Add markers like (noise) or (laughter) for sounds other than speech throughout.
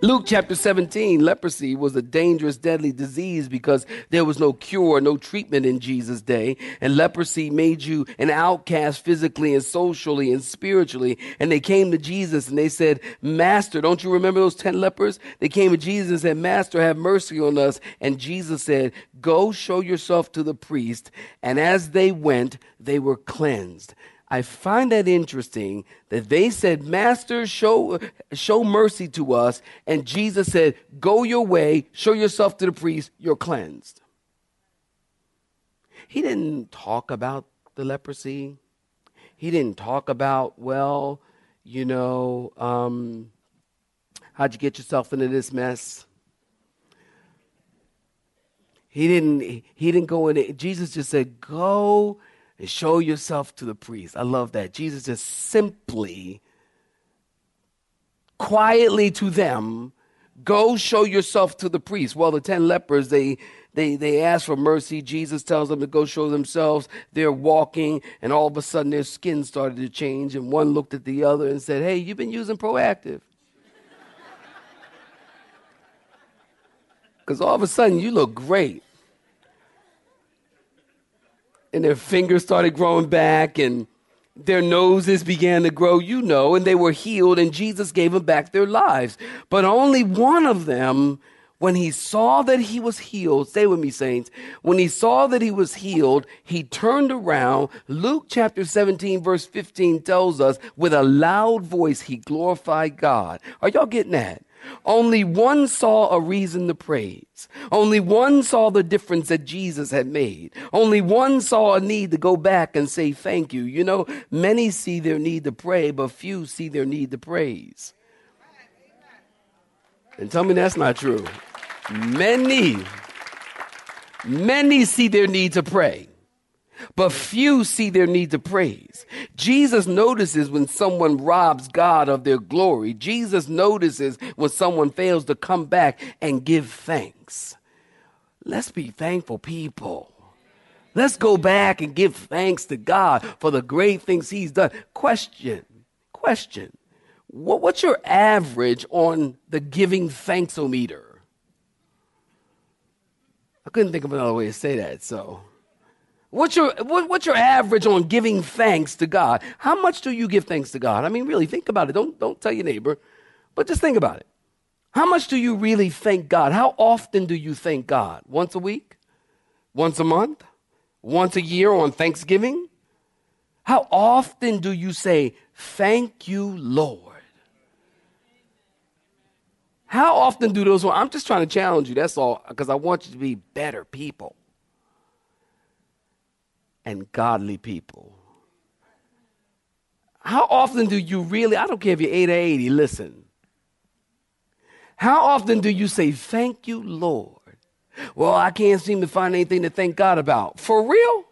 Luke chapter 17, leprosy was a dangerous, deadly disease because there was no cure, no treatment in Jesus' day. And leprosy made you an outcast physically and socially and spiritually. And they came to Jesus and they said, Master, don't you remember those 10 lepers? They came to Jesus and said, Master, have mercy on us. And Jesus said, Go show yourself to the priest. And as they went, they were cleansed. I find that interesting that they said, Master, show, show mercy to us. And Jesus said, Go your way, show yourself to the priest, you're cleansed. He didn't talk about the leprosy. He didn't talk about, well, you know, um, how'd you get yourself into this mess? He didn't, he didn't go in. Jesus just said, Go and show yourself to the priest. I love that. Jesus just simply, quietly to them, go show yourself to the priest. Well, the 10 lepers, they, they, they ask for mercy. Jesus tells them to go show themselves. They're walking, and all of a sudden their skin started to change. And one looked at the other and said, Hey, you've been using Proactiv. Because (laughs) all of a sudden you look great and their fingers started growing back and their noses began to grow, you know, and they were healed, and Jesus gave them back their lives. But only one of them, when he saw that he was healed, stay with me, saints, when he saw that he was healed, he turned around. Luke chapter 17, verse 15 tells us, with a loud voice, he glorified God. Are y'all getting that? Only one saw a reason to praise. Only one saw the difference that Jesus had made. Only one saw a need to go back and say thank you. You know, many see their need to pray, but few see their need to praise. And tell me that's not true. Many, many see their need to pray, but few see their need to praise. Jesus notices when someone robs God of their glory. Jesus notices when someone fails to come back and give thanks. Let's be thankful people. Let's go back and give thanks to God for the great things He's done. Question, question. What, what's your average on the giving thanksometer? I couldn't think of another way to say that, so. What's your, what, what's your average on giving thanks to God? How much do you give thanks to God? I mean, really, think about it. Don't, don't tell your neighbor, but just think about it. How much do you really thank God? How often do you thank God? Once a week? Once a month? Once a year on Thanksgiving? How often do you say, Thank you, Lord? How often do those? I'm just trying to challenge you, that's all, because I want you to be better people and godly people. How often do you really, I don't care if you're 8 or 80, listen. How often do you say, Thank you, Lord? Well, I can't seem to find anything to thank God about. For real?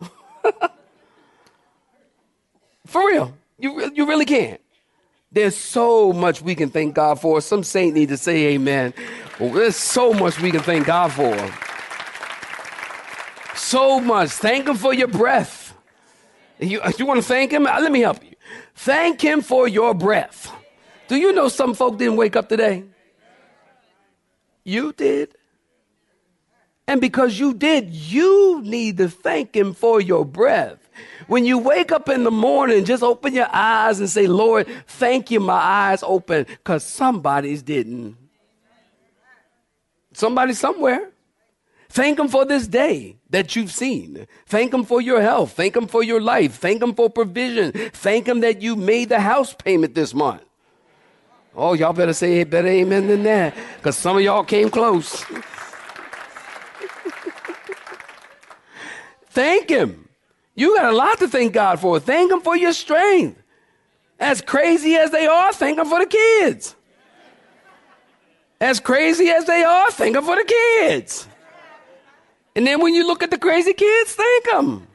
(laughs) For real. You, you really can't. There's so much we can thank God for. Some saint need to say amen. Well, there's so much we can thank God for so much. Thank Him for your breath. You, you want to thank Him? Uh, let me help you. Thank Him for your breath. Do you know some folk didn't wake up today? You did. And because you did, you need to thank Him for your breath. When you wake up in the morning, just open your eyes and say, Lord, thank you, my eyes open, because somebody's didn't. Somebody somewhere. Thank Him for this day that you've seen. Thank Him for your health. Thank Him for your life. Thank Him for provision. Thank Him that you made the house payment this month. Oh, y'all better say a better amen than that because some of y'all came close. (laughs) thank Him. You got a lot to thank God for. Thank Him for your strength. As crazy as they are, thank Him for the kids. As crazy as they are, thank Him for the kids. And then when you look at the crazy kids, thank them.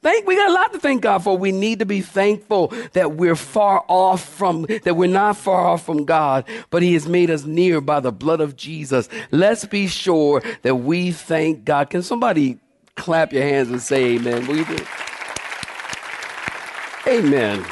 Thank, we got a lot to thank God for. We need to be thankful that we're far off from, that we're not far off from God, but He has made us near by the blood of Jesus. Let's be sure that we thank God. Can somebody clap your hands and say amen? Will you do? Amen.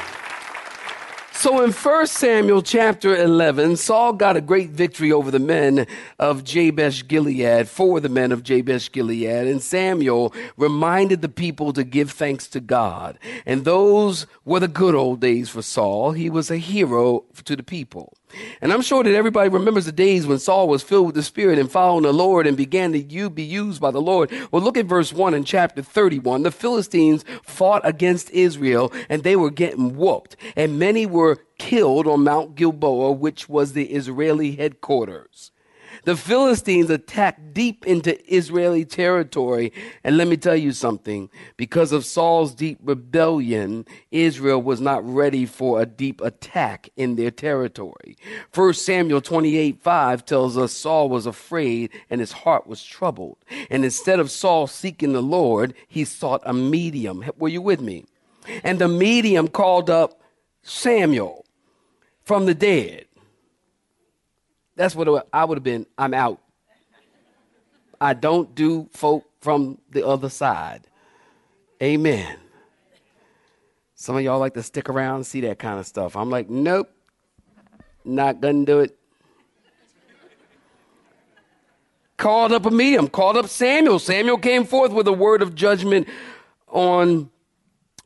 So in 1 Samuel chapter 11, Saul got a great victory over the men of Jabesh Gilead, for the men of Jabesh Gilead. And Samuel reminded the people to give thanks to God. And those were the good old days for Saul. He was a hero to the people. And I'm sure that everybody remembers the days when Saul was filled with the Spirit and following the Lord and began to be used by the Lord. Well, look at verse 1 in chapter 31. The Philistines fought against Israel and they were getting whooped. And many were killed on Mount Gilboa, which was the Israeli headquarters. The Philistines attacked deep into Israeli territory. And let me tell you something because of Saul's deep rebellion, Israel was not ready for a deep attack in their territory. 1 Samuel 28 5 tells us Saul was afraid and his heart was troubled. And instead of Saul seeking the Lord, he sought a medium. Were you with me? And the medium called up Samuel from the dead. That's what I would have been. I'm out. I don't do folk from the other side. Amen. Some of y'all like to stick around and see that kind of stuff. I'm like, nope, not gonna do it. Called up a medium, called up Samuel. Samuel came forth with a word of judgment on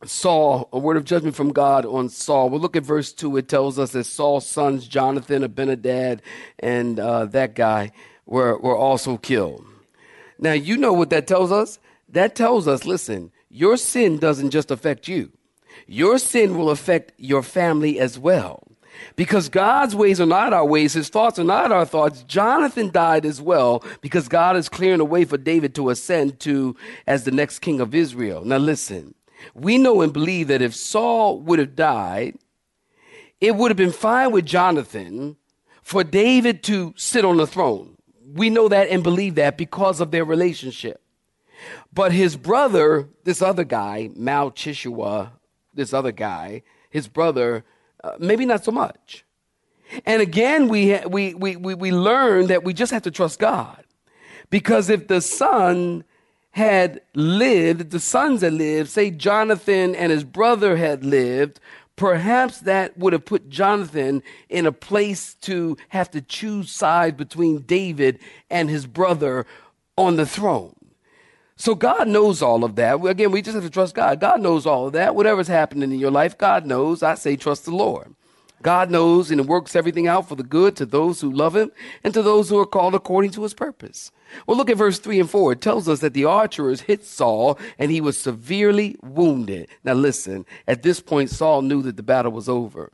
Saul, a word of judgment from God on Saul. We'll look at verse 2. It tells us that Saul's sons, Jonathan, Abinadab, and uh, that guy were, were also killed. Now, you know what that tells us? That tells us, listen, your sin doesn't just affect you. Your sin will affect your family as well. Because God's ways are not our ways, his thoughts are not our thoughts. Jonathan died as well because God is clearing a way for David to ascend to as the next king of Israel. Now listen, we know and believe that if Saul would have died, it would have been fine with Jonathan for David to sit on the throne. We know that and believe that because of their relationship. But his brother, this other guy, Malchishua, this other guy, his brother, uh, maybe not so much. And again, we, ha- we, we, we, we learn that we just have to trust God. Because if the son had lived, the sons had lived, say Jonathan and his brother had lived, perhaps that would have put Jonathan in a place to have to choose sides between David and his brother on the throne. So God knows all of that. Again, we just have to trust God. God knows all of that. Whatever's happening in your life, God knows. I say trust the Lord. God knows and works everything out for the good to those who love him and to those who are called according to his purpose. Well, look at verse 3 and 4. It tells us that the archers hit Saul and he was severely wounded. Now, listen, at this point, Saul knew that the battle was over.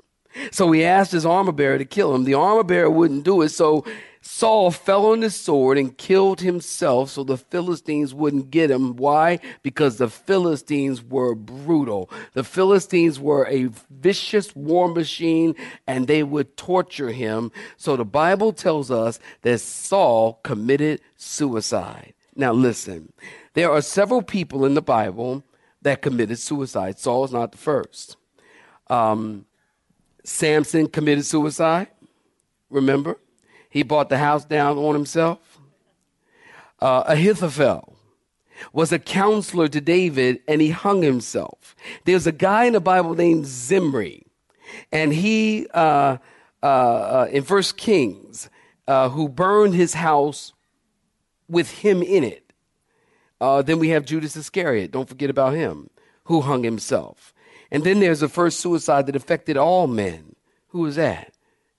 So he asked his armor bearer to kill him. The armor bearer wouldn't do it, so Saul fell on his sword and killed himself so the Philistines wouldn't get him. Why? Because the Philistines were brutal. The Philistines were a vicious war machine and they would torture him. So the Bible tells us that Saul committed suicide. Now listen, there are several people in the Bible that committed suicide. Saul is not the first. Um, Samson committed suicide. Remember? He brought the house down on himself. Uh, Ahithophel was a counselor to David and he hung himself. There's a guy in the Bible named Zimri, and he, uh, uh, uh in First Kings, uh, who burned his house with him in it. Uh, then we have Judas Iscariot, don't forget about him, who hung himself. And then there's the first suicide that affected all men. Who was that?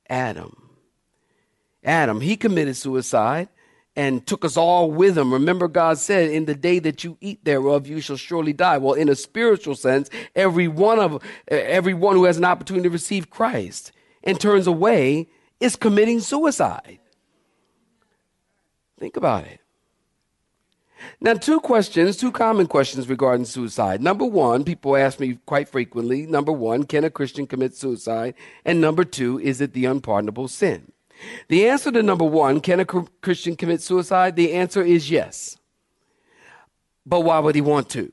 Adam. Adam, he committed suicide and took us all with him. Remember, God said, In the day that you eat thereof, you shall surely die. Well, in a spiritual sense, every one of everyone who has an opportunity to receive Christ and turns away is committing suicide. Think about it. Now, two questions, two common questions regarding suicide. Number one, people ask me quite frequently number one, can a Christian commit suicide? And number two, is it the unpardonable sin? The answer to number one, can a Christian commit suicide? The answer is yes. But why would he want to?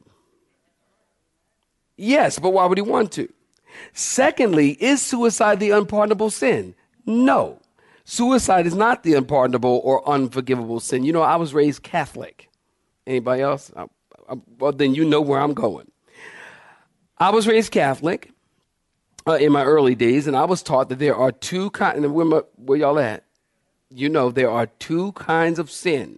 Yes, but why would he want to? Secondly, is suicide the unpardonable sin? No. Suicide is not the unpardonable or unforgivable sin. You know, I was raised Catholic. Anybody else? I, I, well, then you know where I'm going. I was raised Catholic uh, in my early days, and I was taught that there are two kinds. Where, where y'all at? You know, there are two kinds of sin.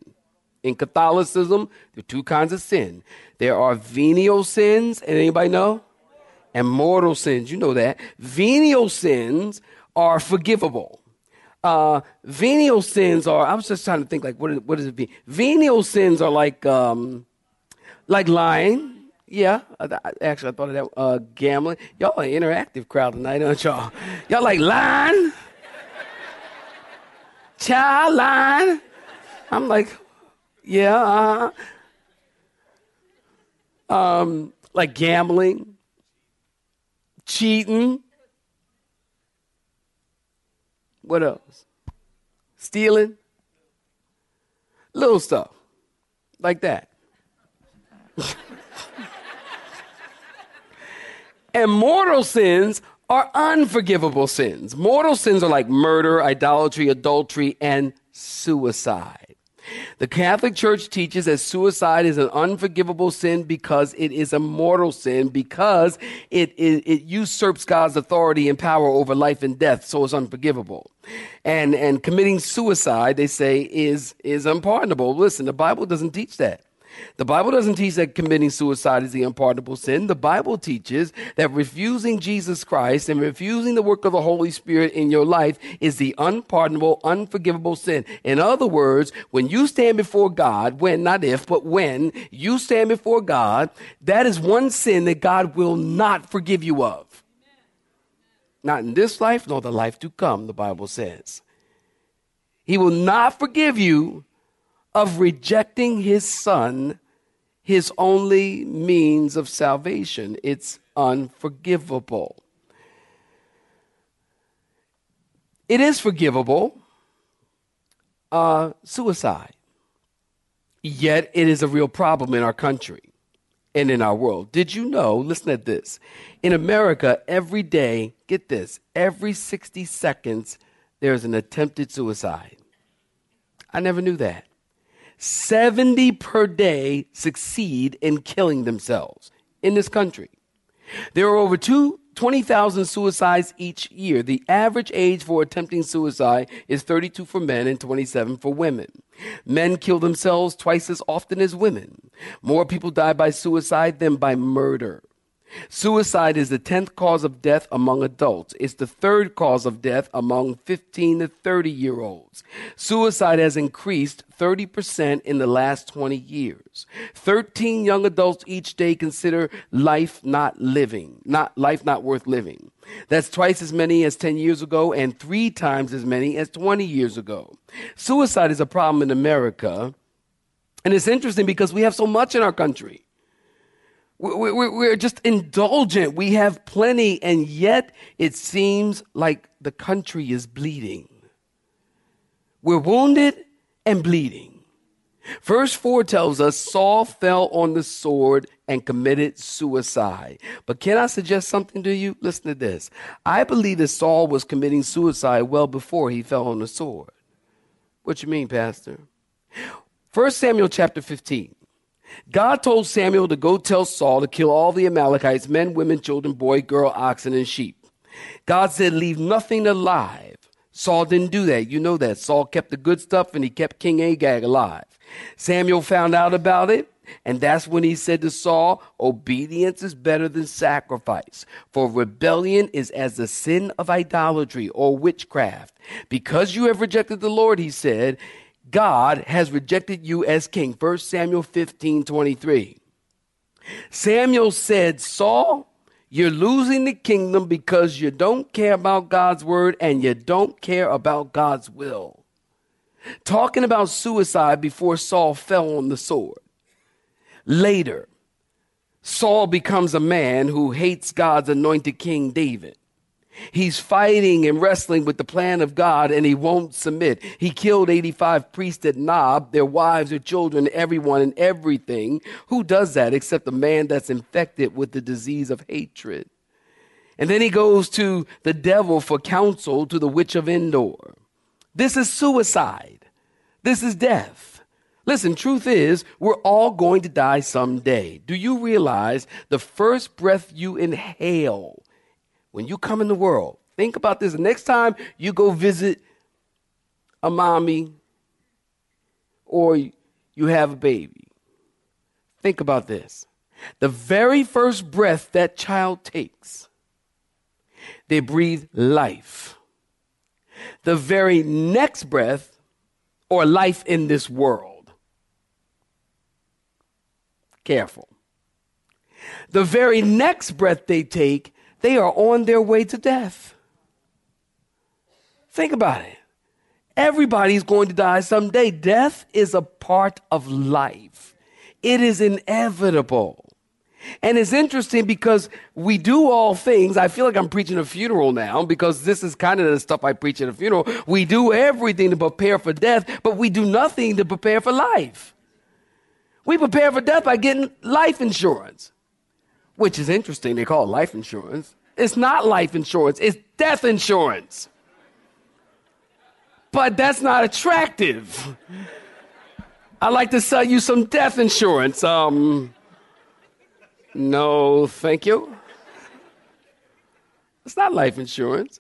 In Catholicism, there are two kinds of sin. There are venial sins, and anybody know? And mortal sins. You know that. Venial sins are forgivable. Uh, venial sins are. I was just trying to think like what is, what does it mean? Venial sins are like um, like lying. Yeah, actually, I thought of that. Uh, gambling. Y'all an interactive crowd tonight, aren't y'all? Y'all like lying, child lying. I'm like, yeah. Uh, um, like gambling, cheating. What else? Stealing. Little stuff like that. (laughs) and mortal sins are unforgivable sins. Mortal sins are like murder, idolatry, adultery, and suicide. The Catholic Church teaches that suicide is an unforgivable sin because it is a mortal sin, because it, it, it, usurps God's authority and power over life and death, so it's unforgivable. And, and committing suicide, they say, is, is unpardonable. Listen, the Bible doesn't teach that. The Bible doesn't teach that committing suicide is the unpardonable sin. The Bible teaches that refusing Jesus Christ and refusing the work of the Holy Spirit in your life is the unpardonable, unforgivable sin. In other words, when you stand before God, when, not if, but when you stand before God, that is one sin that God will not forgive you of. Not in this life, nor the life to come, the Bible says. He will not forgive you of rejecting his son, his only means of salvation. It's unforgivable. It is forgivable, uh, suicide. Yet it is a real problem in our country and in our world. Did you know? Listen to this. In America, every day, get this, every 60 seconds, there's an attempted suicide. I never knew that. 70 per day succeed in killing themselves in this country. There are over two, 20,000 suicides each year. The average age for attempting suicide is 32 for men and 27 for women. Men kill themselves twice as often as women. More people die by suicide than by murder. Suicide is the 10th cause of death among adults. It's the third cause of death among 15 to 30 year olds. Suicide has increased 30% in the last 20 years. 13 young adults each day consider life not living, not life not worth living. That's twice as many as 10 years ago and three times as many as 20 years ago. Suicide is a problem in America. And it's interesting because we have so much in our country. We're just indulgent. We have plenty, and yet it seems like the country is bleeding. We're wounded and bleeding. Verse 4 tells us Saul fell on the sword and committed suicide. But can I suggest something to you? Listen to this. I believe that Saul was committing suicide well before he fell on the sword. What you mean, Pastor? 1 Samuel chapter 15. God told Samuel to go tell Saul to kill all the Amalekites men, women, children, boy, girl, oxen, and sheep. God said, Leave nothing alive. Saul didn't do that. You know that. Saul kept the good stuff and he kept King Agag alive. Samuel found out about it. And that's when he said to Saul, Obedience is better than sacrifice, for rebellion is as the sin of idolatry or witchcraft. Because you have rejected the Lord, he said, God has rejected you as king. 1 Samuel 15 23. Samuel said, Saul, you're losing the kingdom because you don't care about God's word and you don't care about God's will. Talking about suicide before Saul fell on the sword. Later, Saul becomes a man who hates God's anointed king David. He's fighting and wrestling with the plan of God and he won't submit. He killed 85 priests at Nob, their wives, their children, everyone and everything. Who does that except a man that's infected with the disease of hatred? And then he goes to the devil for counsel to the witch of Endor. This is suicide. This is death. Listen, truth is, we're all going to die someday. Do you realize the first breath you inhale when you come in the world, think about this. The next time you go visit a mommy or you have a baby, think about this. The very first breath that child takes, they breathe life. The very next breath, or life in this world. Careful. The very next breath they take they are on their way to death. Think about it. Everybody's going to die someday. Death is a part of life, it is inevitable. And it's interesting because we do all things. I feel like I'm preaching a funeral now because this is kind of the stuff I preach at a funeral. We do everything to prepare for death, but we do nothing to prepare for life. We prepare for death by getting life insurance which is interesting. They call it life insurance. It's not life insurance, it's death insurance. But that's not attractive. I'd like to sell you some death insurance. Um, no, thank you. It's not life insurance.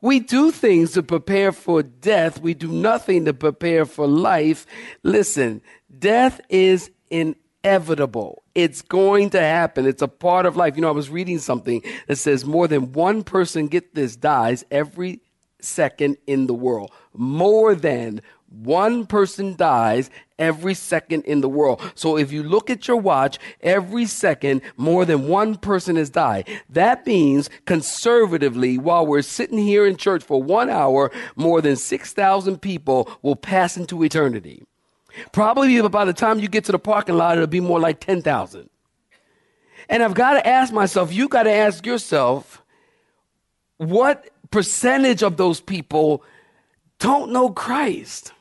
We do things to prepare for death. We do nothing to prepare for life. Listen, death is in inevitable. It's going to happen. It's a part of life. You know, I was reading something that says more than one person, get this, dies every second in the world. More than one person dies every second in the world. So if you look at your watch, every second, more than one person has died. That means conservatively, while we're sitting here in church for one hour, more than 6,000 people will pass into eternity. Probably by the time you get to the parking lot, it'll be more like 10,000. And I've got to ask myself, you've got to ask yourself, what percentage of those people don't know Christ?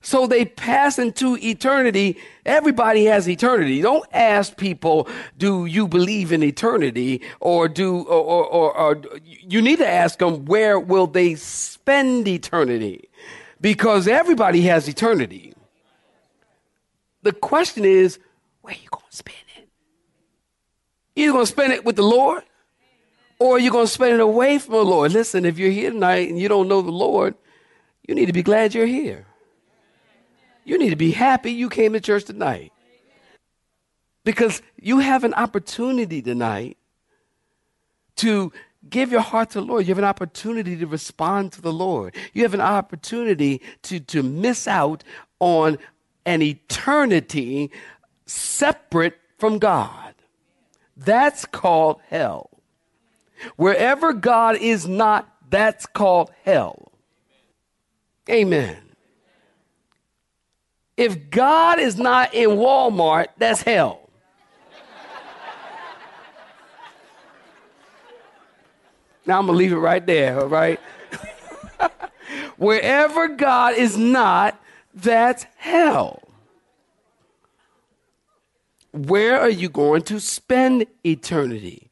So they pass into eternity. Everybody has eternity. Don't ask people, do you believe in eternity? Or do, or, or, or, or you need to ask them, where will they spend eternity? Because everybody has eternity. The question is, where you going to spend it? You're going to spend it with the Lord, or are you going to spend it away from the Lord? Listen, if you're here tonight and you don't know the Lord, you need to be glad you're here. You need to be happy you came to church tonight. Because you have an opportunity tonight to give your heart to the Lord. You have an opportunity to respond to the Lord. You have an opportunity to, to miss out on an eternity separate from God. That's called hell. Wherever God is not, that's called hell. Amen. If God is not in Walmart, that's hell. Now I'm going to leave it right there, all right? (laughs) Wherever God is not, that's hell. Where are you going to spend eternity?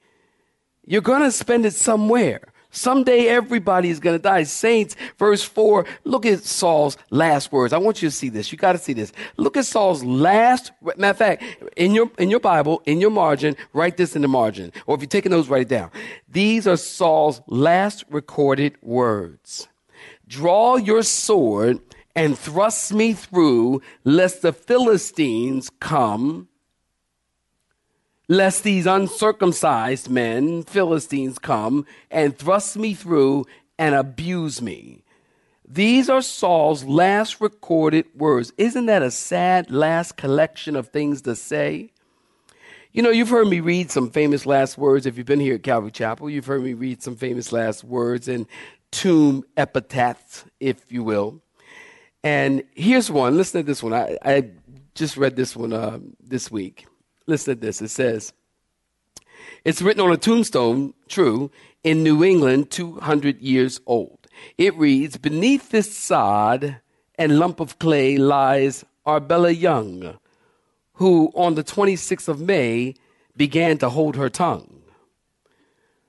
You're going to spend it somewhere. Someday everybody is going to die. Saints, verse 4, look at Saul's last words. I want you to see this. You got to see this. Look at Saul's last, matter of fact, in your, in your Bible, in your margin, write this in the margin. Or if you're taking those, write it down. These are Saul's last recorded words. Draw your sword and thrust me through, lest the Philistines come lest these uncircumcised men, Philistines, come and thrust me through and abuse me. These are Saul's last recorded words. Isn't that a sad last collection of things to say? You know, you've heard me read some famous last words. If you've been here at Calvary Chapel, you've heard me read some famous last words and tomb epitaphs, if you will. And here's one. Listen to this one. I, I just read this one uh, this week. Listen to this. It says, It's written on a tombstone, true, in New England, 200 years old. It reads, Beneath this sod and lump of clay lies Arbella Young, who on the 26th of May began to hold her tongue.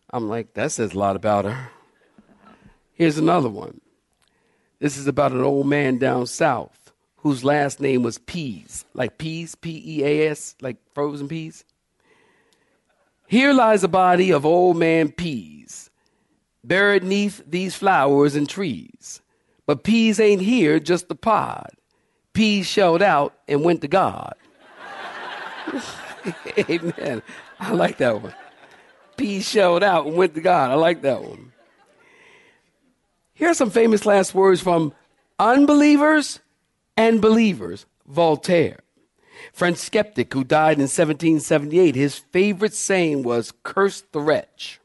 I'm like, that says a lot about her. Here's another one. This is about an old man down south whose last name was Peas, like peas, P E A S, like frozen peas. Here lies the body of old man Peas, buried neath these flowers and trees. But Peas ain't here, just the pod. Peas shelled out and went to God. (laughs) Amen. I like that one. Peas shelled out and went to God. I like that one. Here are some famous last words from unbelievers and believers. Voltaire, French skeptic who died in 1778. His favorite saying was, Curse the wretch.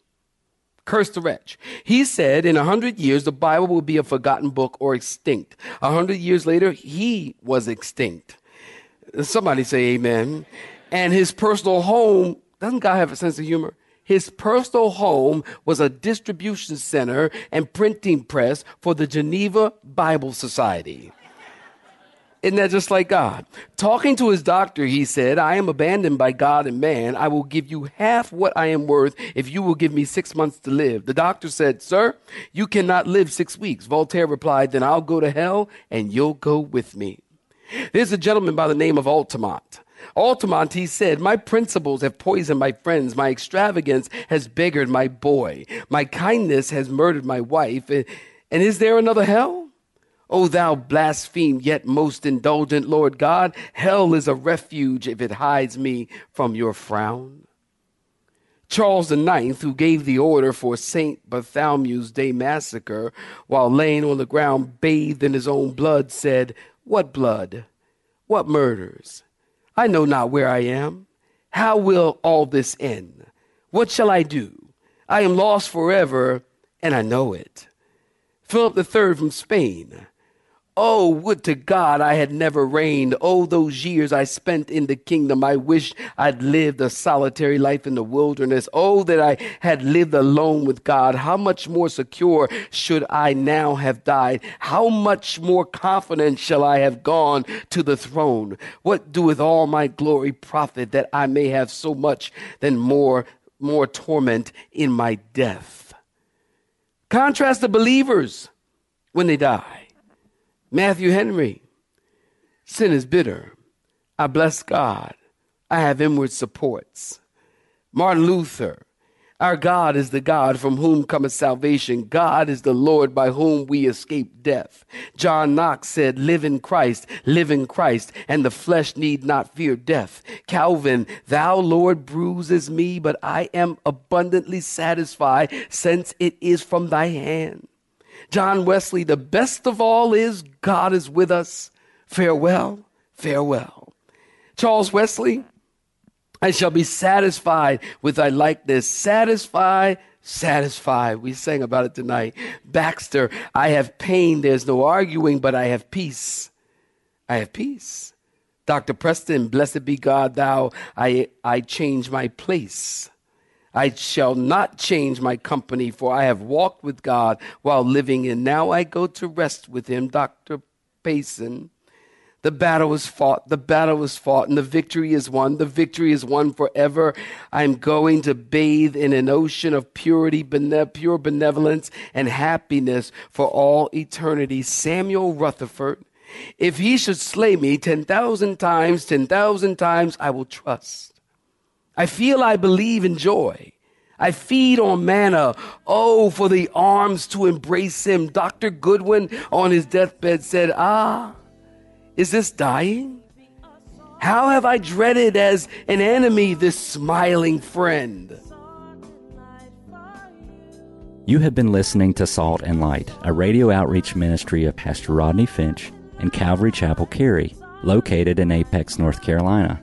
Curse the wretch. He said in a hundred years the Bible will be a forgotten book or extinct. A hundred years later, he was extinct. Somebody say amen. And his personal home, doesn't God have a sense of humor? His personal home was a distribution center and printing press for the Geneva Bible Society. Isn't that just like God? Talking to his doctor, he said, I am abandoned by God and man. I will give you half what I am worth if you will give me six months to live. The doctor said, Sir, you cannot live six weeks. Voltaire replied, Then I'll go to hell and you'll go with me. There's a gentleman by the name of Altamont. Altamont, he said, My principles have poisoned my friends. My extravagance has beggared my boy. My kindness has murdered my wife. And is there another hell? O thou blaspheme, yet most indulgent Lord God, hell is a refuge if it hides me from your frown. Charles IX, who gave the order for St. Bartholomew's Day massacre while laying on the ground bathed in his own blood, said, What blood? What murders? I know not where I am. How will all this end? What shall I do? I am lost forever, and I know it. Philip III from Spain. Oh, would to God I had never reigned. Oh, those years I spent in the kingdom. I wish I'd lived a solitary life in the wilderness. Oh, that I had lived alone with God. How much more secure should I now have died? How much more confident shall I have gone to the throne? What doeth all my glory profit that I may have so much than more, more torment in my death? Contrast the believers when they die. Matthew Henry, sin is bitter. I bless God. I have inward supports. Martin Luther, our God is the God from whom cometh salvation. God is the Lord by whom we escape death. John Knox said, Live in Christ, live in Christ, and the flesh need not fear death. Calvin, Thou, Lord, bruises me, but I am abundantly satisfied, since it is from thy hand. John Wesley, the best of all is God is with us. Farewell, farewell. Charles Wesley, I shall be satisfied with thy likeness. Satisfy, satisfy. We sang about it tonight. Baxter, I have pain. There's no arguing, but I have peace. I have peace. Dr. Preston, blessed be God, thou, I, I change my place. I shall not change my company, for I have walked with God while living, and now I go to rest with him. Dr. Payson. The battle was fought, the battle was fought, and the victory is won. The victory is won forever. I'm going to bathe in an ocean of purity, bene- pure benevolence, and happiness for all eternity. Samuel Rutherford. If he should slay me 10,000 times, 10,000 times, I will trust. I feel I believe in joy. I feed on manna. Oh, for the arms to embrace him. Dr. Goodwin on his deathbed said, Ah, is this dying? How have I dreaded as an enemy this smiling friend? You have been listening to Salt and Light, a radio outreach ministry of Pastor Rodney Finch and Calvary Chapel Cary, located in Apex, North Carolina.